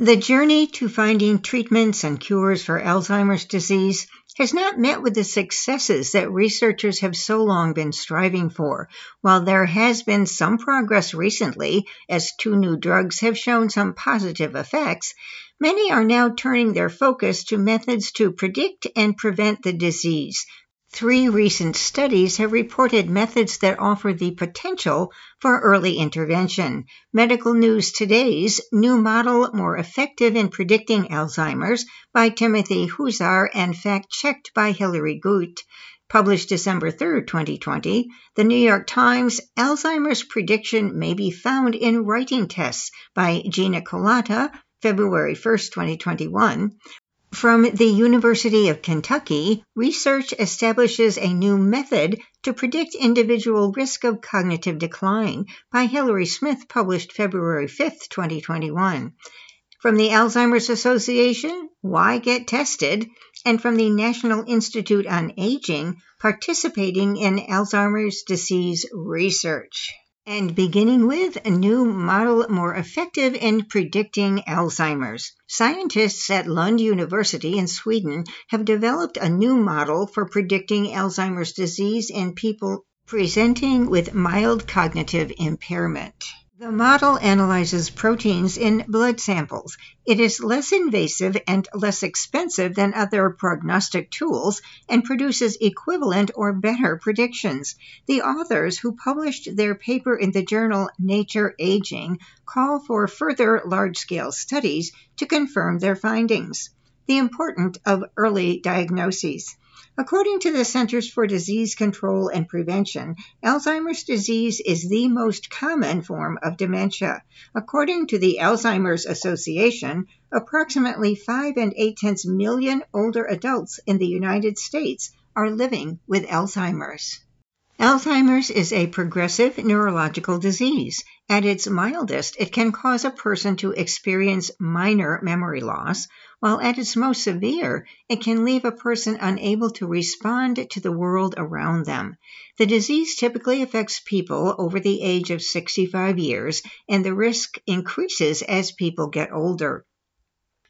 The journey to finding treatments and cures for Alzheimer's disease has not met with the successes that researchers have so long been striving for. While there has been some progress recently, as two new drugs have shown some positive effects, many are now turning their focus to methods to predict and prevent the disease, Three recent studies have reported methods that offer the potential for early intervention. Medical News Today's new model more effective in predicting Alzheimer's by Timothy Huzar and fact checked by Hilary Guite. Published December 3, 2020, the New York Times Alzheimer's prediction may be found in writing tests by Gina Kolata, February 1, 2021, from the University of Kentucky, research establishes a new method to predict individual risk of cognitive decline by Hilary Smith, published February 5, 2021. From the Alzheimer's Association, Why Get Tested? And from the National Institute on Aging, participating in Alzheimer's disease research and beginning with a new model more effective in predicting Alzheimer's. Scientists at Lund University in Sweden have developed a new model for predicting Alzheimer's disease in people presenting with mild cognitive impairment. The model analyzes proteins in blood samples. It is less invasive and less expensive than other prognostic tools and produces equivalent or better predictions. The authors who published their paper in the journal Nature Aging call for further large scale studies to confirm their findings. The importance of early diagnoses. According to the Centers for Disease Control and Prevention, Alzheimer's disease is the most common form of dementia. According to the Alzheimer's Association, approximately 5 and 8 tenths million older adults in the United States are living with Alzheimer's. Alzheimer's is a progressive neurological disease. At its mildest, it can cause a person to experience minor memory loss, while at its most severe, it can leave a person unable to respond to the world around them. The disease typically affects people over the age of 65 years, and the risk increases as people get older.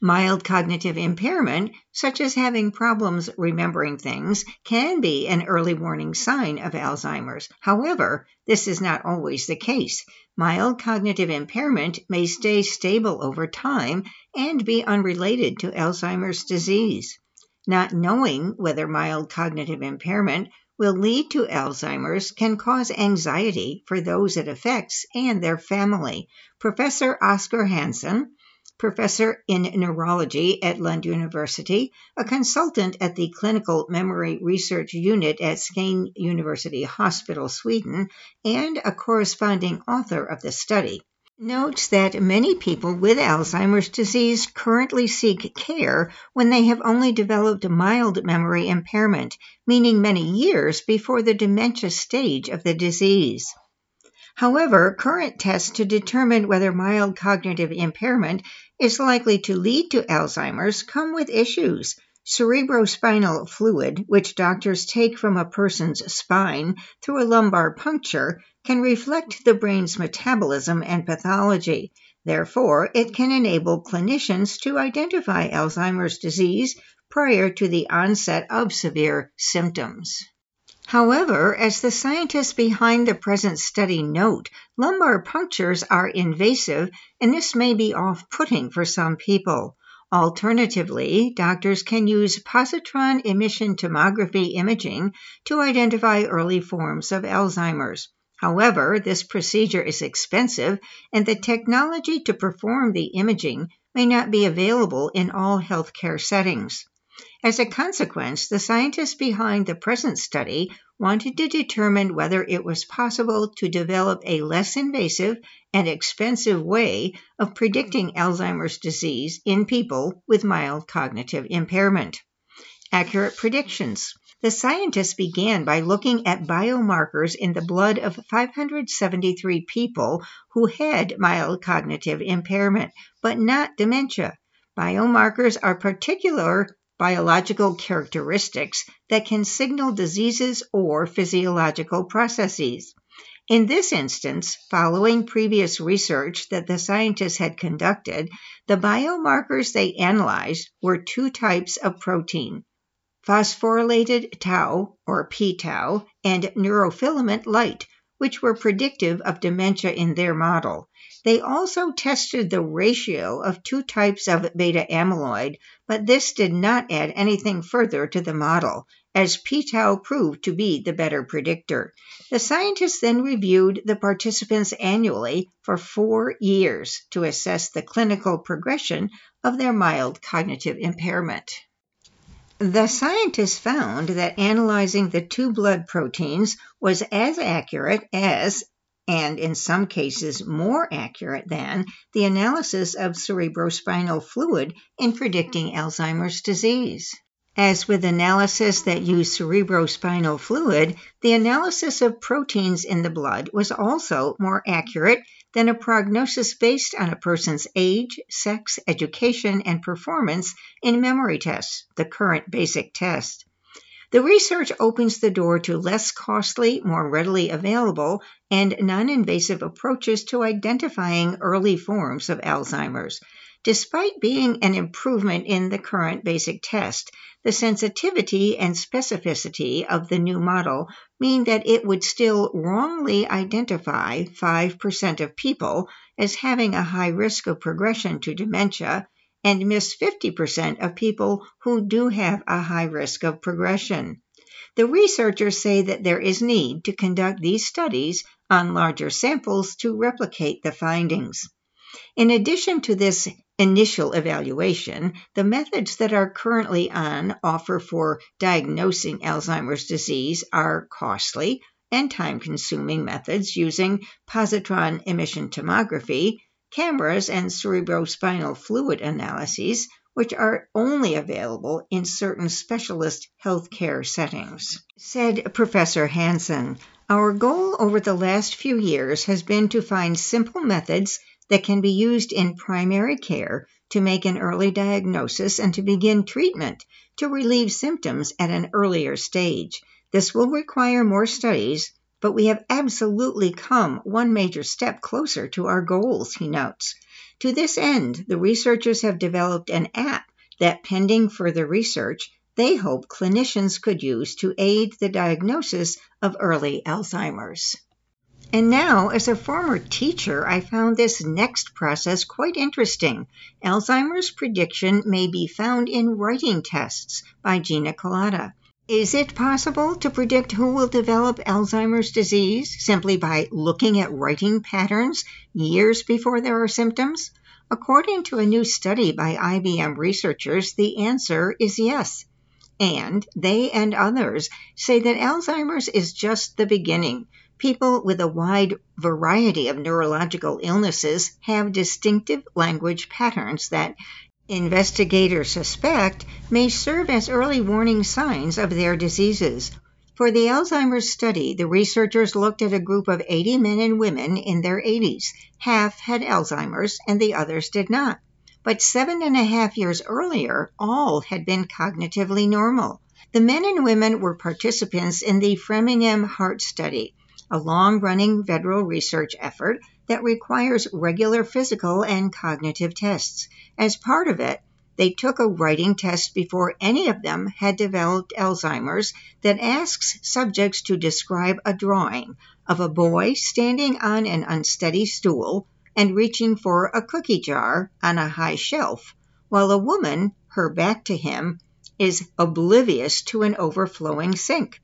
Mild cognitive impairment, such as having problems remembering things, can be an early warning sign of Alzheimer's. However, this is not always the case. Mild cognitive impairment may stay stable over time and be unrelated to Alzheimer's disease. Not knowing whether mild cognitive impairment will lead to Alzheimer's can cause anxiety for those it affects and their family. Professor Oskar Hansson, professor in neurology at Lund University, a consultant at the Clinical Memory Research Unit at Skane University Hospital, Sweden, and a corresponding author of the study. Notes that many people with Alzheimer's disease currently seek care when they have only developed mild memory impairment, meaning many years before the dementia stage of the disease. However, current tests to determine whether mild cognitive impairment is likely to lead to Alzheimer's come with issues. Cerebrospinal fluid, which doctors take from a person's spine through a lumbar puncture, can reflect the brain's metabolism and pathology. Therefore, it can enable clinicians to identify Alzheimer's disease prior to the onset of severe symptoms. However, as the scientists behind the present study note, lumbar punctures are invasive and this may be off putting for some people. Alternatively, doctors can use positron emission tomography imaging to identify early forms of Alzheimer's. However, this procedure is expensive and the technology to perform the imaging may not be available in all healthcare settings. As a consequence, the scientists behind the present study wanted to determine whether it was possible to develop a less invasive and expensive way of predicting Alzheimer's disease in people with mild cognitive impairment. Accurate predictions. The scientists began by looking at biomarkers in the blood of 573 people who had mild cognitive impairment, but not dementia. Biomarkers are particular biological characteristics that can signal diseases or physiological processes. In this instance, following previous research that the scientists had conducted, the biomarkers they analyzed were two types of protein phosphorylated tau, or p tau, and neurofilament light, which were predictive of dementia in their model. They also tested the ratio of two types of beta amyloid, but this did not add anything further to the model, as p-tau proved to be the better predictor. The scientists then reviewed the participants annually for four years to assess the clinical progression of their mild cognitive impairment. The scientists found that analyzing the two blood proteins was as accurate as, and in some cases more accurate than, the analysis of cerebrospinal fluid in predicting Alzheimer's disease. As with analysis that used cerebrospinal fluid, the analysis of proteins in the blood was also more accurate than a prognosis based on a person's age, sex, education, and performance in memory tests, the current basic test. The research opens the door to less costly, more readily available, and non invasive approaches to identifying early forms of Alzheimer's. Despite being an improvement in the current basic test, the sensitivity and specificity of the new model mean that it would still wrongly identify 5% of people as having a high risk of progression to dementia and miss 50% of people who do have a high risk of progression. The researchers say that there is need to conduct these studies on larger samples to replicate the findings. In addition to this initial evaluation, the methods that are currently on offer for diagnosing Alzheimer's disease are costly and time consuming methods using positron emission tomography, cameras, and cerebrospinal fluid analyses, which are only available in certain specialist healthcare settings. Said Professor Hansson, Our goal over the last few years has been to find simple methods that can be used in primary care to make an early diagnosis and to begin treatment to relieve symptoms at an earlier stage. This will require more studies, but we have absolutely come one major step closer to our goals, he notes. To this end, the researchers have developed an app that, pending further research, they hope clinicians could use to aid the diagnosis of early Alzheimer's. And now, as a former teacher, I found this next process quite interesting. Alzheimer's prediction may be found in writing tests by Gina Kolata. Is it possible to predict who will develop Alzheimer's disease simply by looking at writing patterns years before there are symptoms? According to a new study by IBM researchers, the answer is yes. And they and others say that Alzheimer's is just the beginning. People with a wide variety of neurological illnesses have distinctive language patterns that investigators suspect may serve as early warning signs of their diseases. For the Alzheimer's study, the researchers looked at a group of 80 men and women in their 80s. Half had Alzheimer's and the others did not. But seven and a half years earlier, all had been cognitively normal. The men and women were participants in the Framingham Heart Study, a long running federal research effort that requires regular physical and cognitive tests. As part of it, they took a writing test before any of them had developed Alzheimer's that asks subjects to describe a drawing of a boy standing on an unsteady stool and reaching for a cookie jar on a high shelf, while a woman, her back to him, is oblivious to an overflowing sink.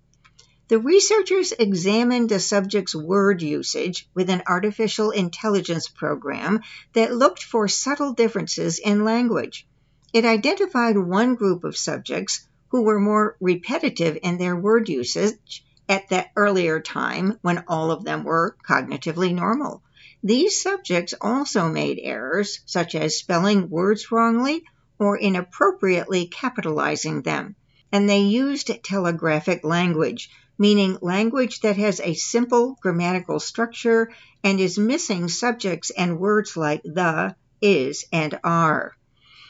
The researchers examined the subject's word usage with an artificial intelligence program that looked for subtle differences in language. It identified one group of subjects who were more repetitive in their word usage at that earlier time when all of them were cognitively normal. These subjects also made errors, such as spelling words wrongly or inappropriately capitalizing them, and they used telegraphic language meaning language that has a simple grammatical structure and is missing subjects and words like the, is, and are.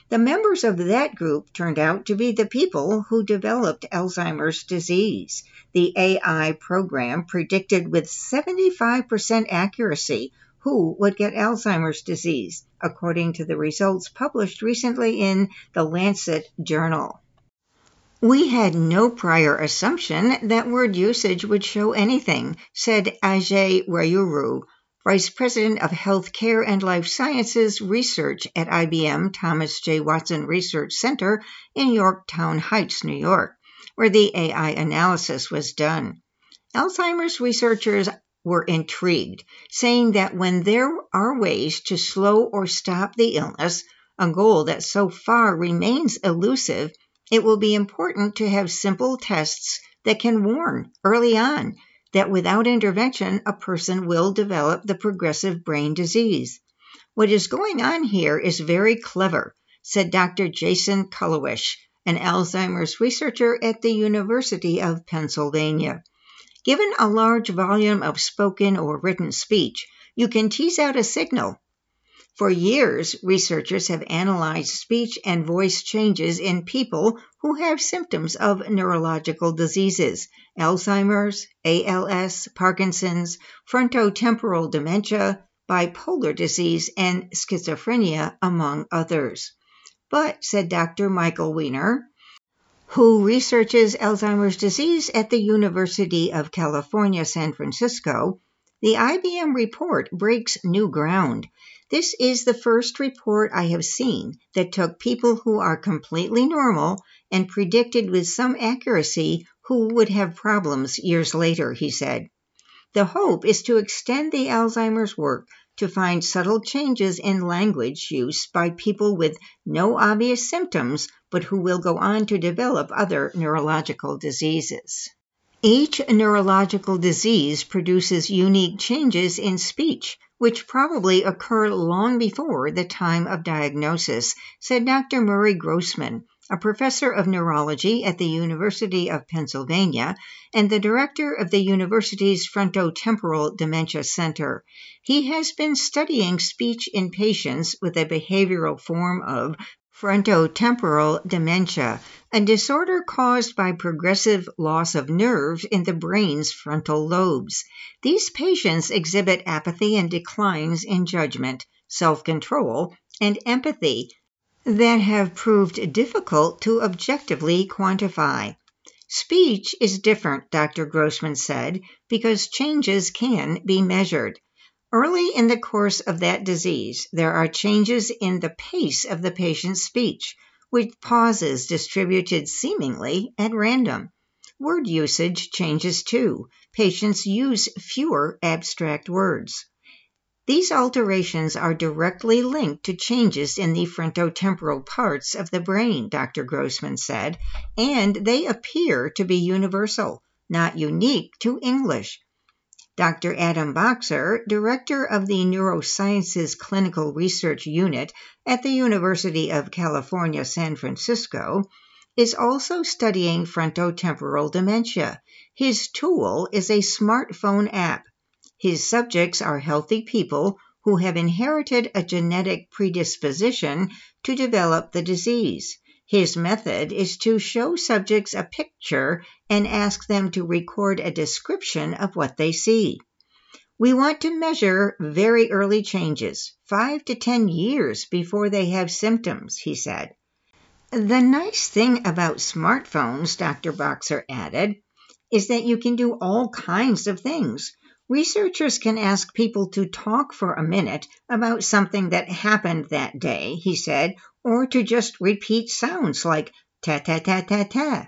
The members of that group turned out to be the people who developed Alzheimer's disease. The AI program predicted with 75% accuracy who would get Alzheimer's disease, according to the results published recently in the Lancet Journal. We had no prior assumption that word usage would show anything, said Ajay Royyuru, Vice President of Healthcare and Life Sciences Research at IBM Thomas J. Watson Research Center in Yorktown Heights, New York, where the AI analysis was done. Alzheimer's researchers were intrigued, saying that when there are ways to slow or stop the illness, a goal that so far remains elusive, it will be important to have simple tests that can warn early on that without intervention, a person will develop the progressive brain disease. What is going on here is very clever, said Dr. Jason Karlawish, an Alzheimer's researcher at the University of Pennsylvania. Given a large volume of spoken or written speech, you can tease out a signal. For years, researchers have analyzed speech and voice changes in people who have symptoms of neurological diseases Alzheimer's, ALS, Parkinson's, frontotemporal dementia, bipolar disease, and schizophrenia, among others. But, said Dr. Michael Weiner, who researches Alzheimer's disease at the University of California, San Francisco, the IBM report breaks new ground. This is the first report I have seen that took people who are completely normal and predicted with some accuracy who would have problems years later, he said. The hope is to extend the Alzheimer's work to find subtle changes in language use by people with no obvious symptoms, but who will go on to develop other neurological diseases. Each neurological disease produces unique changes in speech, which probably occur long before the time of diagnosis, said Dr. Murray Grossman, a professor of neurology at the University of Pennsylvania and the director of the university's Frontotemporal Dementia Center. He has been studying speech in patients with a behavioral form of frontotemporal dementia, a disorder caused by progressive loss of nerves in the brain's frontal lobes. These patients exhibit apathy and declines in judgment, self control, and empathy that have proved difficult to objectively quantify. Speech is different, Dr. Grossman said, because changes can be measured. Early in the course of that disease, there are changes in the pace of the patient's speech, with pauses distributed seemingly at random. Word usage changes too. Patients use fewer abstract words. These alterations are directly linked to changes in the frontotemporal parts of the brain, Dr. Grossman said, and they appear to be universal, not unique to English. Dr. Adam Boxer, director of the Neurosciences Clinical Research Unit at the University of California, San Francisco, is also studying frontotemporal dementia. His tool is a smartphone app his subjects are healthy people who have inherited a genetic predisposition to develop the disease. His method is to show subjects a picture and ask them to record a description of what they see. We want to measure very early changes, five to 10 years before they have symptoms, he said. The nice thing about smartphones, Dr. Boxer added, is that you can do all kinds of things. Researchers can ask people to talk for a minute about something that happened that day, he said, or to just repeat sounds like ta ta ta ta ta.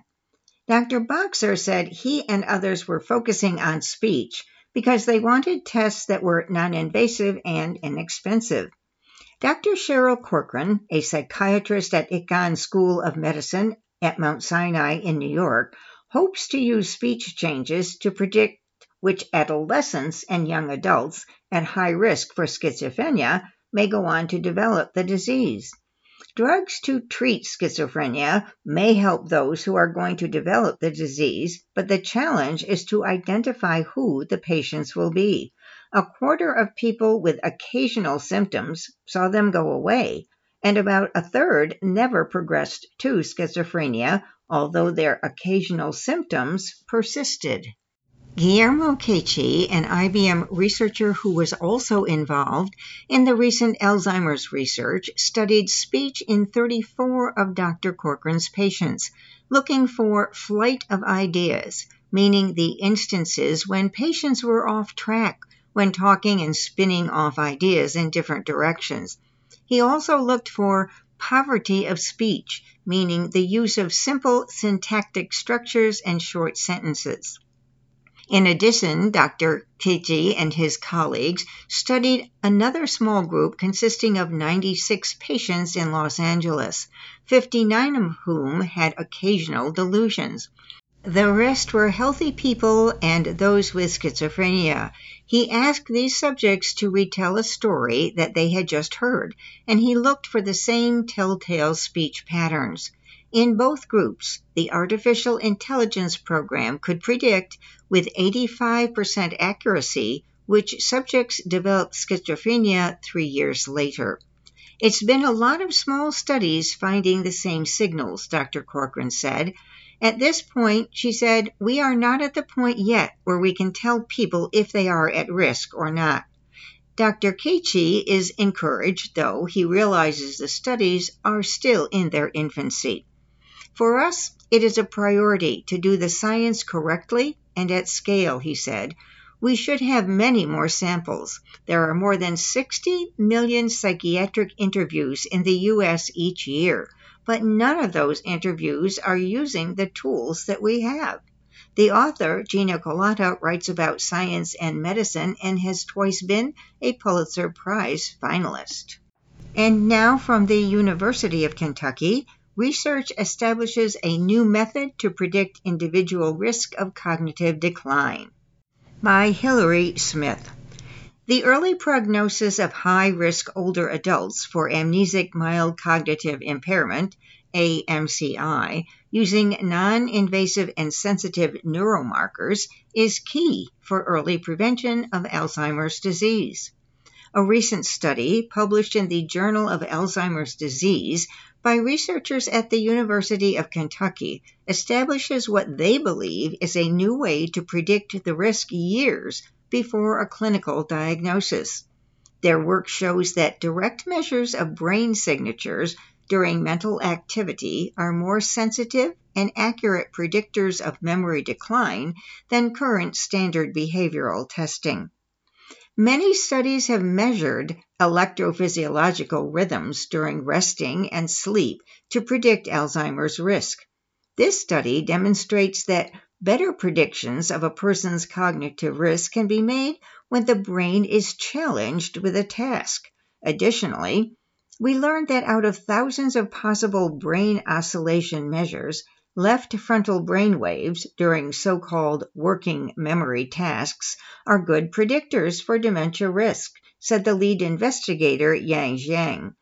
Dr. Boxer said he and others were focusing on speech because they wanted tests that were non invasive and inexpensive. Dr. Cheryl Corcoran, a psychiatrist at Icahn School of Medicine at Mount Sinai in New York, hopes to use speech changes to predict which adolescents and young adults at high risk for schizophrenia may go on to develop the disease. Drugs to treat schizophrenia may help those who are going to develop the disease, but the challenge is to identify who the patients will be. A quarter of people with occasional symptoms saw them go away, and about a third never progressed to schizophrenia, although their occasional symptoms persisted. Guillermo Cecchi, an IBM researcher who was also involved in the recent Alzheimer's research, studied speech in 34 of Dr. Corcoran's patients, looking for flight of ideas, meaning the instances when patients were off track when talking and spinning off ideas in different directions. He also looked for poverty of speech, meaning the use of simple syntactic structures and short sentences. In addition, Dr. Cecchi and his colleagues studied another small group consisting of 96 patients in Los Angeles, 59 of whom had occasional delusions. The rest were healthy people and those with schizophrenia. He asked these subjects to retell a story that they had just heard, and he looked for the same telltale speech patterns. In both groups, the artificial intelligence program could predict with 85% accuracy which subjects developed schizophrenia three years later. It's been a lot of small studies finding the same signals, Dr. Corcoran said. At this point, she said, we are not at the point yet where we can tell people if they are at risk or not. Dr. Cecchi is encouraged, though he realizes the studies are still in their infancy. For us, it is a priority to do the science correctly and at scale, he said. We should have many more samples. There are more than 60 million psychiatric interviews in the U.S. each year, but none of those interviews are using the tools that we have. The author, Gina Kolata, writes about science and medicine and has twice been a Pulitzer Prize finalist. And now from the University of Kentucky, research establishes a new method to predict individual risk of cognitive decline. By Hilary Smith. The early prognosis of high risk older adults for amnesic mild cognitive impairment, AMCI, using non invasive and sensitive neuromarkers is key for early prevention of Alzheimer's disease. A recent study published in the Journal of Alzheimer's Disease by researchers at the University of Kentucky establishes what they believe is a new way to predict the risk years before a clinical diagnosis. Their work shows that direct measures of brain signatures during mental activity are more sensitive and accurate predictors of memory decline than current standard behavioral testing. Many studies have measured electrophysiological rhythms during resting and sleep to predict Alzheimer's risk. This study demonstrates that better predictions of a person's cognitive risk can be made when the brain is challenged with a task. Additionally, we learned that out of thousands of possible brain oscillation measures, Left frontal brain waves during so called working memory tasks are good predictors for dementia risk, said the lead investigator Yang Jiang,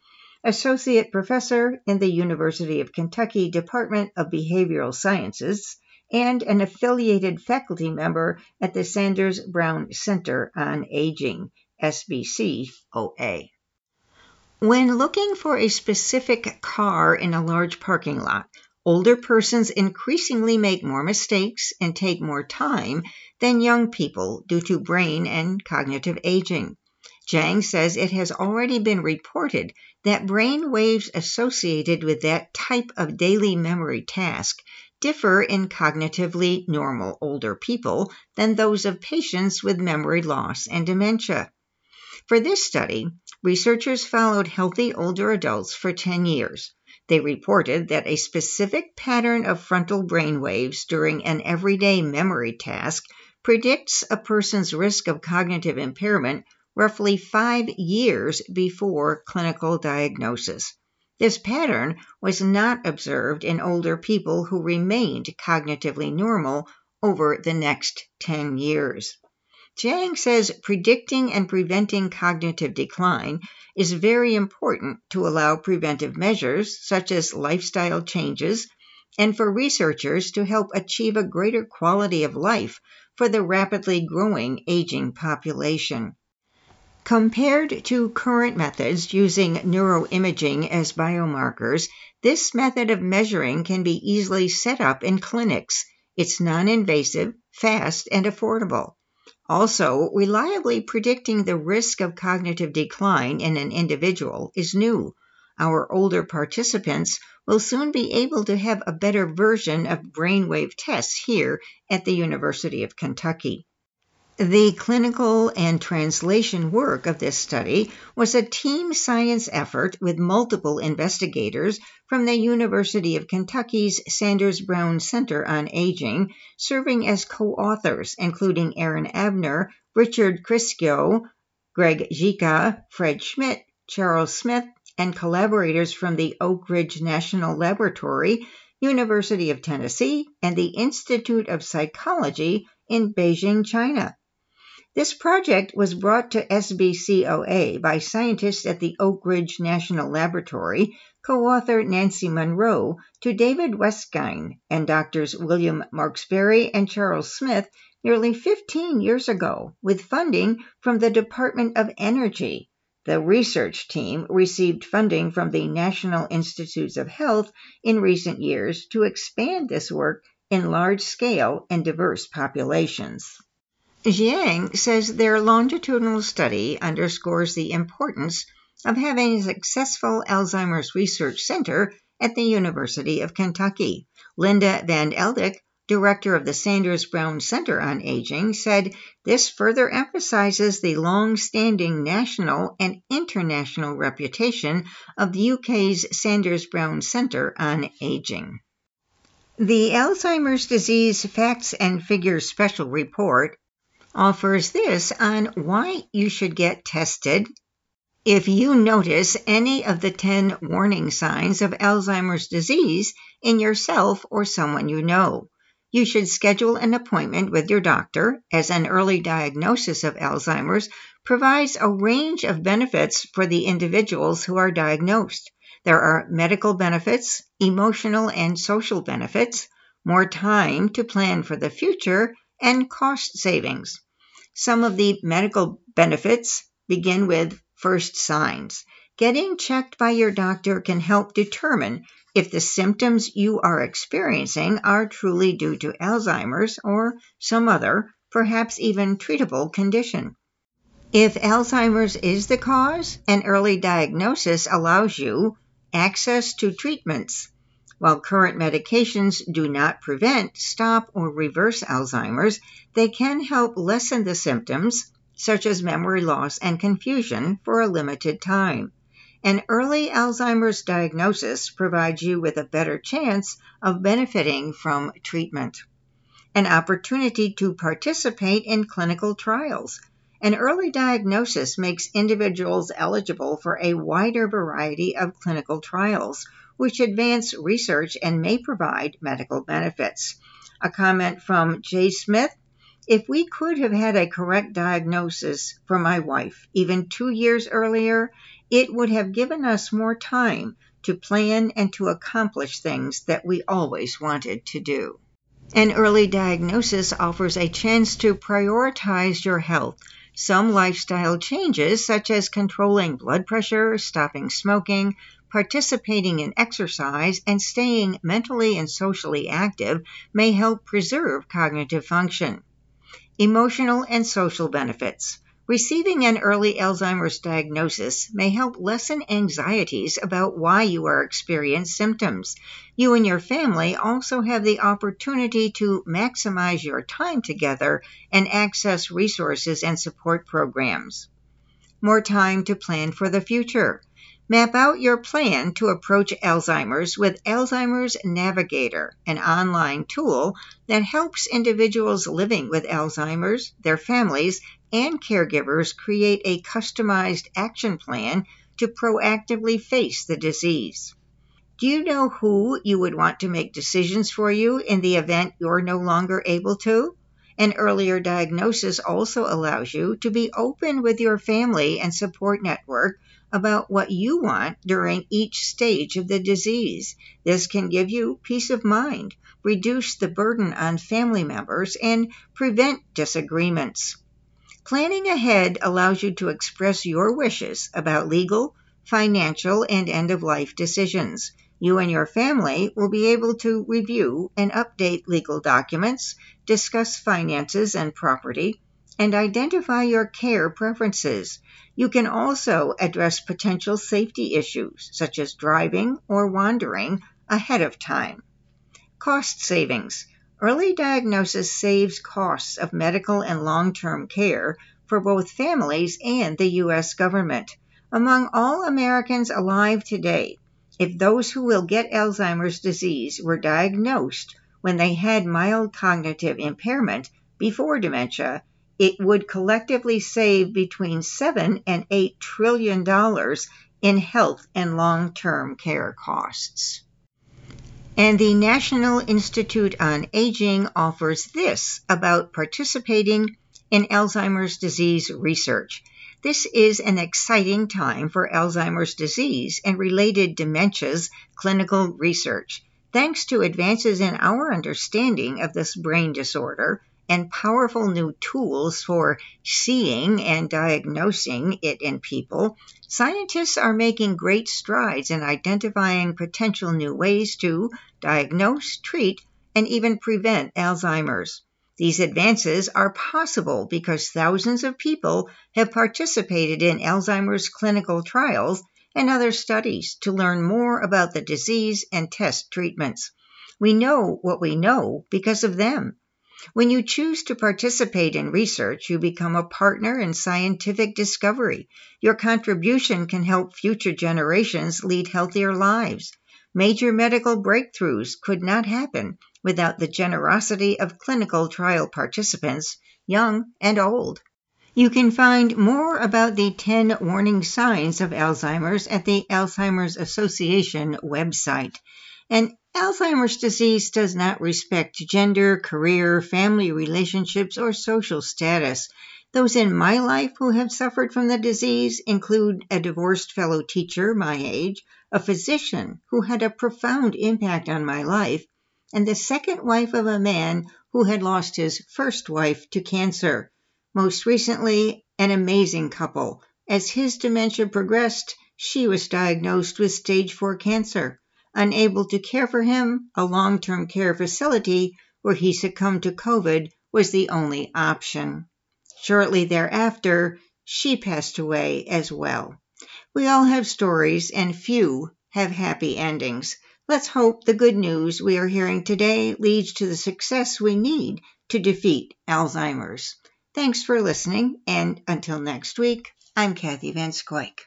associate professor in the University of Kentucky Department of Behavioral Sciences and an affiliated faculty member at the Sanders Brown Center on Aging, SBCOA. When looking for a specific car in a large parking lot, Older persons increasingly make more mistakes and take more time than young people due to brain and cognitive aging. Jiang says it has already been reported that brain waves associated with that type of daily memory task differ in cognitively normal older people than those of patients with memory loss and dementia. For this study, researchers followed healthy older adults for 10 years. They reported that a specific pattern of frontal brain waves during an everyday memory task predicts a person's risk of cognitive impairment roughly five years before clinical diagnosis. This pattern was not observed in older people who remained cognitively normal over the next 10 years. Jiang says predicting and preventing cognitive decline is very important to allow preventive measures such as lifestyle changes and for researchers to help achieve a greater quality of life for the rapidly growing aging population. Compared to current methods using neuroimaging as biomarkers, this method of measuring can be easily set up in clinics. It's non invasive, fast, and affordable. Also, reliably predicting the risk of cognitive decline in an individual is new. Our older participants will soon be able to have a better version of brainwave tests here at the University of Kentucky. The clinical and translation work of this study was a team science effort with multiple investigators from the University of Kentucky's Sanders Brown Center on Aging, serving as co authors, including Erin Abner, Richard Kryscio, Greg Zika, Fred Schmitt, Charles Smith, and collaborators from the Oak Ridge National Laboratory, University of Tennessee, and the Institute of Psychology in Beijing, China. This project was brought to SBCOA by scientists at the Oak Ridge National Laboratory, co author Nancy Munro, to David Wekstein and doctors William Markesbery and Charles Smith nearly 15 years ago with funding from the Department of Energy. The research team received funding from the National Institutes of Health in recent years to expand this work in large scale and diverse populations. Jiang says their longitudinal study underscores the importance of having a successful Alzheimer's Research Center at the University of Kentucky. Linda Van Eldik, director of the Sanders Brown Center on Aging, said this further emphasizes the long standing national and international reputation of the UK's Sanders Brown Center on Aging. The Alzheimer's Disease Facts and Figures Special Report offers this on why you should get tested if you notice any of the 10 warning signs of Alzheimer's disease in yourself or someone you know. You should schedule an appointment with your doctor, as an early diagnosis of Alzheimer's provides a range of benefits for the individuals who are diagnosed. There are medical benefits, emotional and social benefits, more time to plan for the future, and cost savings. Some of the medical benefits begin with first signs. Getting checked by your doctor can help determine if the symptoms you are experiencing are truly due to Alzheimer's or some other, perhaps even treatable condition. If Alzheimer's is the cause, an early diagnosis allows you access to treatments. While current medications do not prevent, stop, or reverse Alzheimer's, they can help lessen the symptoms, such as memory loss and confusion, for a limited time. An early Alzheimer's diagnosis provides you with a better chance of benefiting from treatment. An opportunity to participate in clinical trials. An early diagnosis makes individuals eligible for a wider variety of clinical trials which advance research and may provide medical benefits. A comment from Jay Smith If we could have had a correct diagnosis for my wife even two years earlier, it would have given us more time to plan and to accomplish things that we always wanted to do. An early diagnosis offers a chance to prioritize your health. Some lifestyle changes, such as controlling blood pressure, stopping smoking, participating in exercise, and staying mentally and socially active may help preserve cognitive function. Emotional and social benefits. Receiving an early Alzheimer's diagnosis may help lessen anxieties about why you are experiencing symptoms. You and your family also have the opportunity to maximize your time together and access resources and support programs. More time to plan for the future. Map out your plan to approach Alzheimer's with Alzheimer's Navigator, an online tool that helps individuals living with Alzheimer's, their families, and caregivers create a customized action plan to proactively face the disease. Do you know who you would want to make decisions for you in the event you're no longer able to? An earlier diagnosis also allows you to be open with your family and support network about what you want during each stage of the disease. This can give you peace of mind, reduce the burden on family members, and prevent disagreements. Planning ahead allows you to express your wishes about legal, financial, and end of life decisions. You and your family will be able to review and update legal documents, discuss finances and property, and identify your care preferences. You can also address potential safety issues, such as driving or wandering, ahead of time. Cost savings. Early diagnosis saves costs of medical and long term care for both families and the U.S. government. Among all Americans alive today, if those who will get Alzheimer's disease were diagnosed when they had mild cognitive impairment before dementia, it would collectively save between 7 and 8 trillion dollars in health and long-term care costs. And the National Institute on Aging offers this about participating in Alzheimer's disease research. This is an exciting time for Alzheimer's disease and related dementias clinical research. Thanks to advances in our understanding of this brain disorder, and powerful new tools for seeing and diagnosing it in people, scientists are making great strides in identifying potential new ways to diagnose, treat, and even prevent Alzheimer's. These advances are possible because thousands of people have participated in Alzheimer's clinical trials and other studies to learn more about the disease and test treatments. We know what we know because of them. When you choose to participate in research, you become a partner in scientific discovery. Your contribution can help future generations lead healthier lives. Major medical breakthroughs could not happen without the generosity of clinical trial participants, young and old. You can find more about the 10 warning signs of Alzheimer's at the Alzheimer's Association website. And Alzheimer's disease does not respect gender, career, family relationships, or social status. Those in my life who have suffered from the disease include a divorced fellow teacher my age, a physician who had a profound impact on my life, and the second wife of a man who had lost his first wife to cancer. Most recently, an amazing couple. As his dementia progressed, she was diagnosed with stage 4 cancer. Unable to care for him, a long term care facility where he succumbed to COVID was the only option. Shortly thereafter, she passed away as well. We all have stories, and few have happy endings. Let's hope the good news we are hearing today leads to the success we need to defeat Alzheimer's. Thanks for listening, and until next week, I'm Kathy Van Scoik.